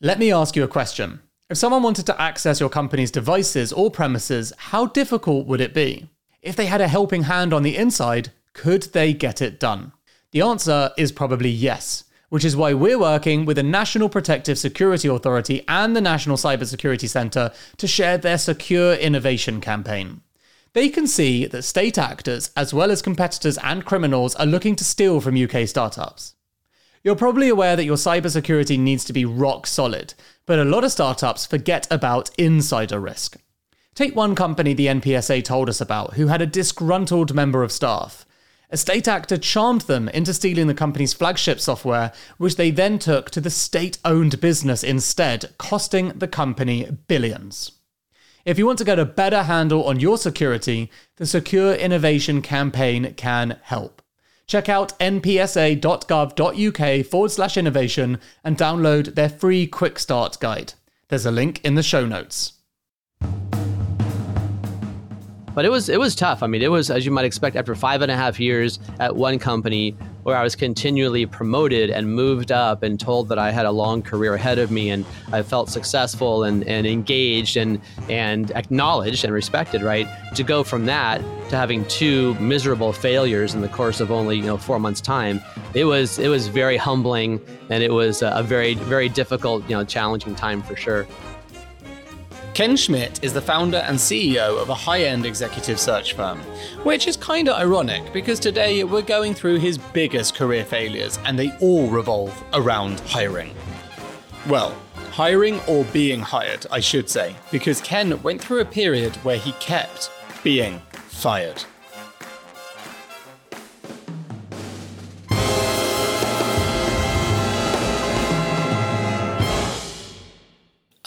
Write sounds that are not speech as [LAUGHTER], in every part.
Let me ask you a question. If someone wanted to access your company's devices or premises, how difficult would it be? If they had a helping hand on the inside, could they get it done? The answer is probably yes, which is why we're working with the National Protective Security Authority and the National Cybersecurity Centre to share their Secure Innovation campaign. They can see that state actors, as well as competitors and criminals, are looking to steal from UK startups. You're probably aware that your cybersecurity needs to be rock solid, but a lot of startups forget about insider risk. Take one company the NPSA told us about who had a disgruntled member of staff. A state actor charmed them into stealing the company's flagship software, which they then took to the state owned business instead, costing the company billions. If you want to get a better handle on your security, the Secure Innovation Campaign can help. Check out npsa.gov.uk forward slash innovation and download their free quick start guide. There's a link in the show notes. But it was it was tough. I mean, it was as you might expect after five and a half years at one company where I was continually promoted and moved up and told that I had a long career ahead of me and I felt successful and, and engaged and and acknowledged and respected, right? To go from that to having two miserable failures in the course of only, you know, four months time, it was it was very humbling and it was a very, very difficult, you know, challenging time for sure. Ken Schmitt is the founder and CEO of a high end executive search firm, which is kinda ironic because today we're going through his biggest career failures and they all revolve around hiring. Well, hiring or being hired, I should say, because Ken went through a period where he kept being fired.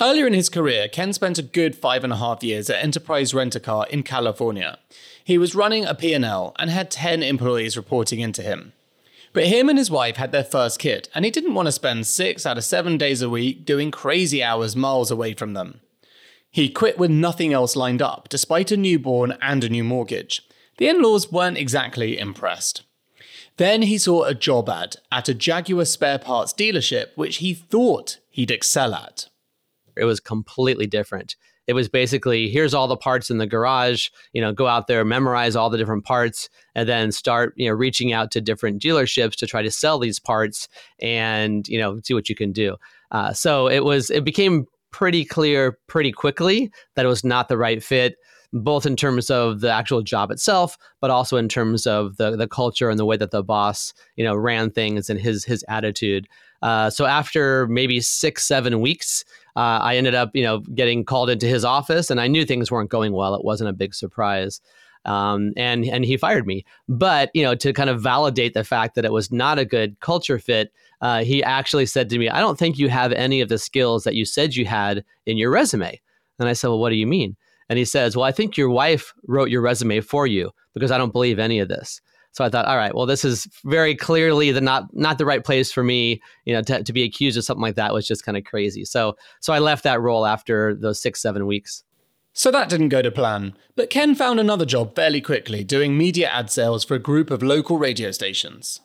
Earlier in his career, Ken spent a good five and a half years at Enterprise Rent-A-Car in California. He was running a P&L and had 10 employees reporting into him. But him and his wife had their first kid, and he didn't want to spend six out of seven days a week doing crazy hours miles away from them. He quit with nothing else lined up, despite a newborn and a new mortgage. The in laws weren't exactly impressed. Then he saw a job ad at a Jaguar spare parts dealership, which he thought he'd excel at. It was completely different. It was basically here's all the parts in the garage, you know, go out there, memorize all the different parts, and then start, you know, reaching out to different dealerships to try to sell these parts and, you know, see what you can do. Uh, so it was, it became pretty clear pretty quickly that it was not the right fit both in terms of the actual job itself, but also in terms of the the culture and the way that the boss, you know, ran things and his his attitude. Uh, so after maybe six seven weeks, uh, I ended up, you know, getting called into his office, and I knew things weren't going well. It wasn't a big surprise. Um, and and he fired me. But you know, to kind of validate the fact that it was not a good culture fit, uh, he actually said to me, "I don't think you have any of the skills that you said you had in your resume." And I said, "Well, what do you mean?" And he says, "Well, I think your wife wrote your resume for you because I don't believe any of this." So I thought, all right, well, this is very clearly the not not the right place for me. You know, to, to be accused of something like that was just kind of crazy. So so I left that role after those six seven weeks. So that didn't go to plan, but Ken found another job fairly quickly doing media ad sales for a group of local radio stations.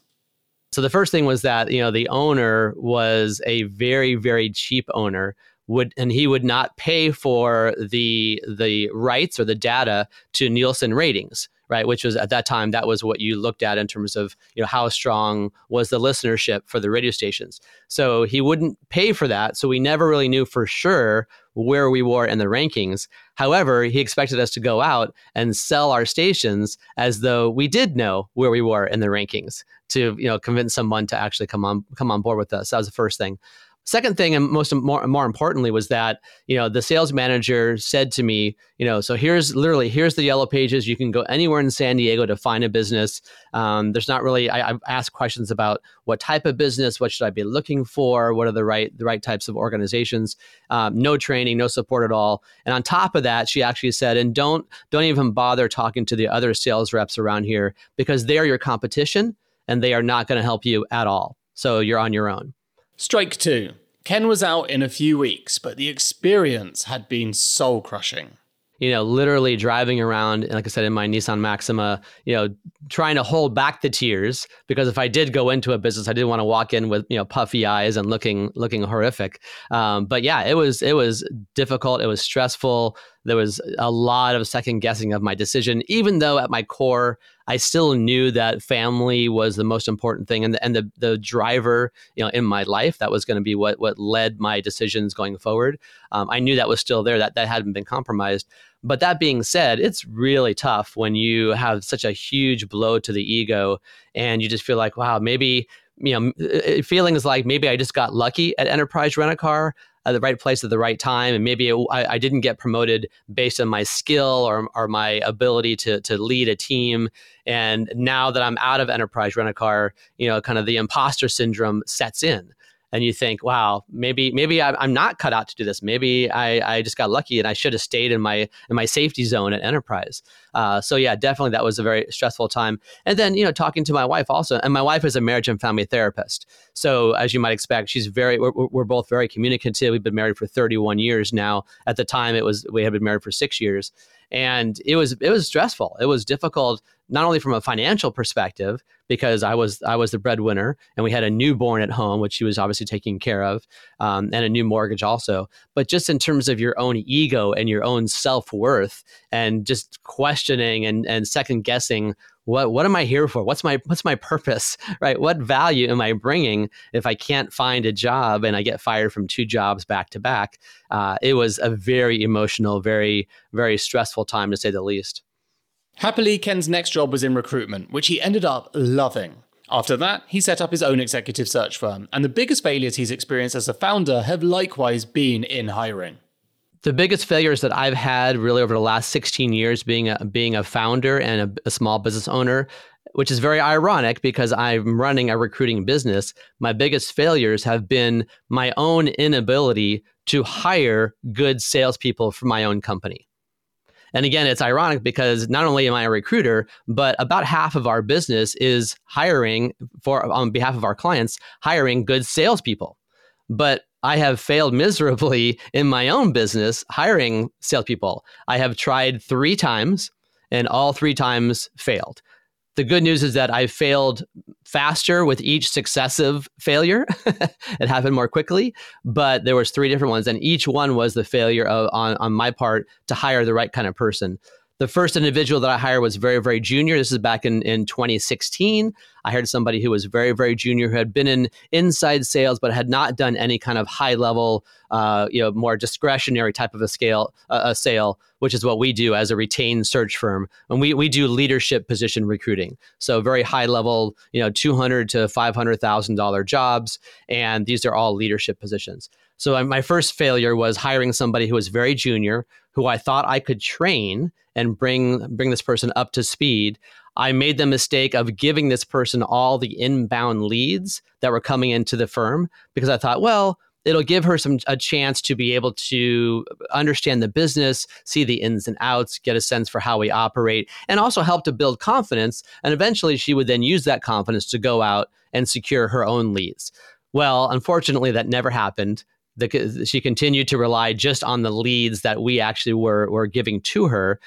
So the first thing was that, you know, the owner was a very very cheap owner would and he would not pay for the the rights or the data to Nielsen ratings right? Which was at that time that was what you looked at in terms of you know how strong was the listenership for the radio stations. So he wouldn't pay for that, so we never really knew for sure where we were in the rankings. However, he expected us to go out and sell our stations as though we did know where we were in the rankings to you know convince someone to actually come on come on board with us. That was the first thing. Second thing, and most more, more importantly, was that you know the sales manager said to me, you know, so here's literally here's the yellow pages. You can go anywhere in San Diego to find a business. Um, there's not really. I, have asked questions about what type of business, what should I be looking for, what are the right the right types of organizations. Um, no training, no support at all. And on top of that, she actually said, and don't don't even bother talking to the other sales reps around here because they are your competition and they are not going to help you at all. So you're on your own. Strike two. Ken was out in a few weeks, but the experience had been soul crushing. you know, literally driving around, like I said, in my Nissan Maxima, you know, trying to hold back the tears because if I did go into a business, I didn't want to walk in with you know puffy eyes and looking looking horrific. Um, but yeah, it was it was difficult. It was stressful. There was a lot of second guessing of my decision, even though at my core, I still knew that family was the most important thing and the, and the, the driver, you know, in my life. That was going to be what what led my decisions going forward. Um, I knew that was still there. That that hadn't been compromised. But that being said, it's really tough when you have such a huge blow to the ego, and you just feel like, wow, maybe you know, feelings like maybe I just got lucky at Enterprise Rent a Car at the right place at the right time, and maybe it, I, I, didn't get promoted based on my skill or, or my ability to to lead a team. And now that I'm out of Enterprise Rent a Car, you know, kind of the imposter syndrome sets in and you think, wow, maybe maybe I'm not cut out to do this. Maybe I, I just got lucky and I should have stayed in my in my safety zone at Enterprise. Uh, so yeah, definitely that was a very stressful time. And then you know talking to my wife also, and my wife is a marriage and family therapist. So as you might expect, she's very we're, we're both very communicative. We've been married for 31 years now. At the time, it was we had been married for six years, and it was it was stressful. It was difficult not only from a financial perspective because I was I was the breadwinner and we had a newborn at home, which she was obviously taking care of, um, and a new mortgage also. But just in terms of your own ego and your own self worth, and just questioning and and second guessing what what am I here for? What's my what's my purpose? [LAUGHS] Right? What value am I bringing if I can't find a job and I get fired from two jobs back to back? Uh, it was a very emotional, very very stressful time to say the least. Happily, Ken's next job was in recruitment, which he ended up loving. After that, he set up his own executive search firm, and the biggest failures he's experienced as a founder have likewise been in hiring. The biggest failures that I've had really over the last 16 years being a, being a founder and a, a small business owner, which is very ironic because I'm running a recruiting business, my biggest failures have been my own inability to hire good salespeople for my own company. And again, it's ironic because not only am I a recruiter, but about half of our business is hiring for on behalf of our clients, hiring good salespeople. But I have failed miserably in my own business hiring salespeople. I have tried three times and all three times failed. The good news is that I failed faster with each successive failure. [LAUGHS] it happened more quickly, but there was three different ones, and each one was the failure of, on on my part to hire the right kind of person. The first individual that I hired was very, very junior. This is back in, in 2016. I hired somebody who was very, very junior, who had been in inside sales, but had not done any kind of high level, uh, you know, more discretionary type of a scale, uh, a sale, which is what we do as a retained search firm. And we, we do leadership position recruiting. So very high level, you know, 200 to $500,000 jobs. And these are all leadership positions. So my first failure was hiring somebody who was very junior, who I thought I could train and bring bring this person up to speed. I made the mistake of giving this person all the inbound leads that were coming into the firm because I thought, well, it'll give her some a chance to be able to understand the business, see the ins and outs, get a sense for how we operate, and also help to build confidence. And eventually, she would then use that confidence to go out and secure her own leads. Well, unfortunately, that never happened the, she continued to rely just on the leads that we actually were were giving to her.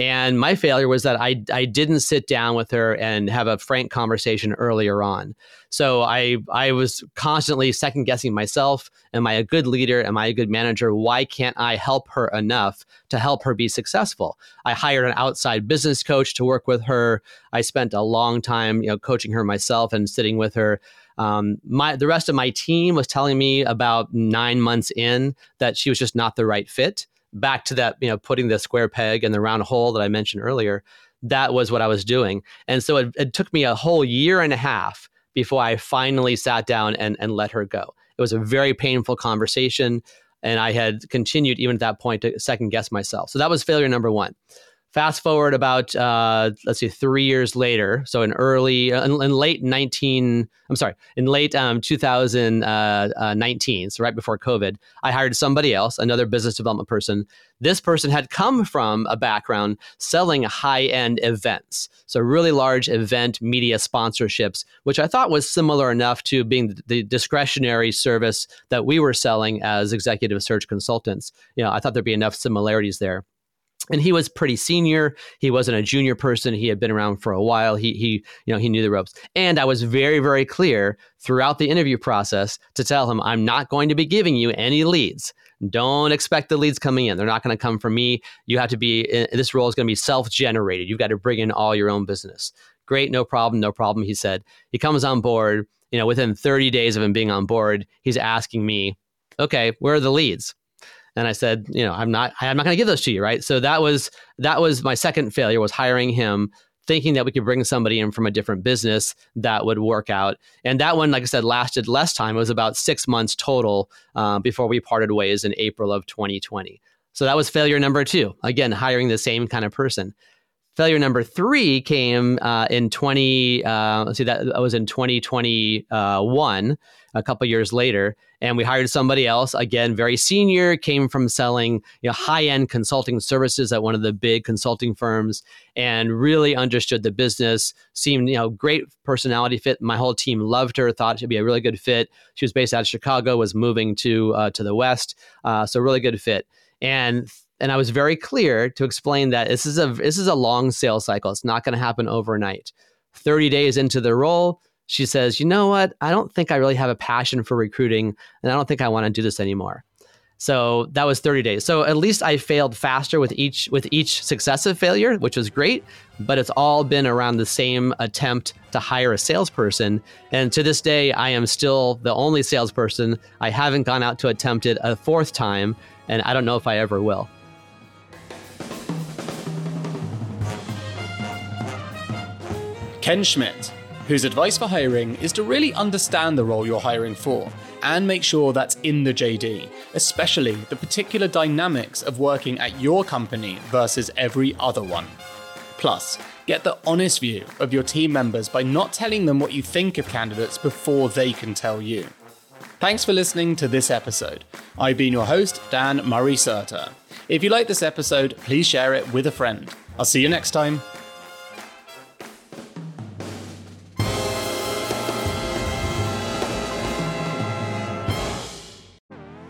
And my failure was that I I didn't sit down with her and have a frank conversation earlier on. So I I was constantly second guessing myself. Am I a good leader? Am I a good manager? Why can't I help her enough to help her be successful? I hired an outside business coach to work with her. I spent a long time, you know, coaching her myself and sitting with her. Um, my the rest of my team was telling me about nine months in that she was just not the right fit. Back to that, you know, putting the square peg in the round hole that I mentioned earlier. That was what I was doing, and so it, it took me a whole year and a half before I finally sat down and and let her go. It was a very painful conversation, and I had continued even at that point to second guess myself. So that was failure number one. Fast forward about uh, let's see, three years later. So in early, uh, in, in late nineteen, I'm sorry, in late um, 2019, uh, uh, so right before COVID, I hired somebody else, another business development person. This person had come from a background selling high end events, so really large event media sponsorships, which I thought was similar enough to being the discretionary service that we were selling as executive search consultants. You know, I thought there'd be enough similarities there. And he was pretty senior. He wasn't a junior person. He had been around for a while. He he you know he knew the ropes. And i was very very clear throughout the interview process to tell him i'm not going to be giving you any leads. Don't expect the leads coming in. They're not going to come from me. You have to be eh, this role is going to be self generated you've got to bring in all your own business. Great no problem no problem he said. He comes on board you know within 30 days of him being on board he's asking me okay where are the leads and I said, you know, I'm not, I'm not going to give those to you, right? So that was that was my second failure was hiring him, thinking that we could bring somebody in from a different business that would work out. And that one, like I said, lasted less time. It was about six months total uh, before we parted ways in April of 2020. So that was failure number two. Again, hiring the same kind of person. Failure number three came uh, in 20. Uh, let's see, that was in 2021, a couple years later, and we hired somebody else. Again, very senior, came from selling you know, high-end consulting services at one of the big consulting firms, and really understood the business. Seemed you know great personality fit. My whole team loved her. Thought she'd be a really good fit. She was based out of Chicago, was moving to uh, to the West, uh, so really good fit. And and I was very clear to explain that this is a this is a long sales cycle. It's not going to happen overnight. 30 days into the role, she says, "You know what? I don't think I really have a passion for recruiting, and I don't think I want to do this anymore." So that was 30 days. So at least I failed faster with each with each successive failure, which was great. But it's all been around the same attempt to hire a salesperson. And to this day, I am still the only salesperson. I haven't gone out to attempt it a fourth time, and I don't know if I ever will. Ken Schmitt, whose advice for hiring is to really understand the role you're hiring for and make sure that's in the JD, especially the particular dynamics of working at your company versus every other one. Plus, get the honest view of your team members by not telling them what you think of candidates before they can tell you. Thanks for listening to this episode. I've been your host, Dan Murray Serter. If you like this episode, please share it with a friend. I'll see you next time.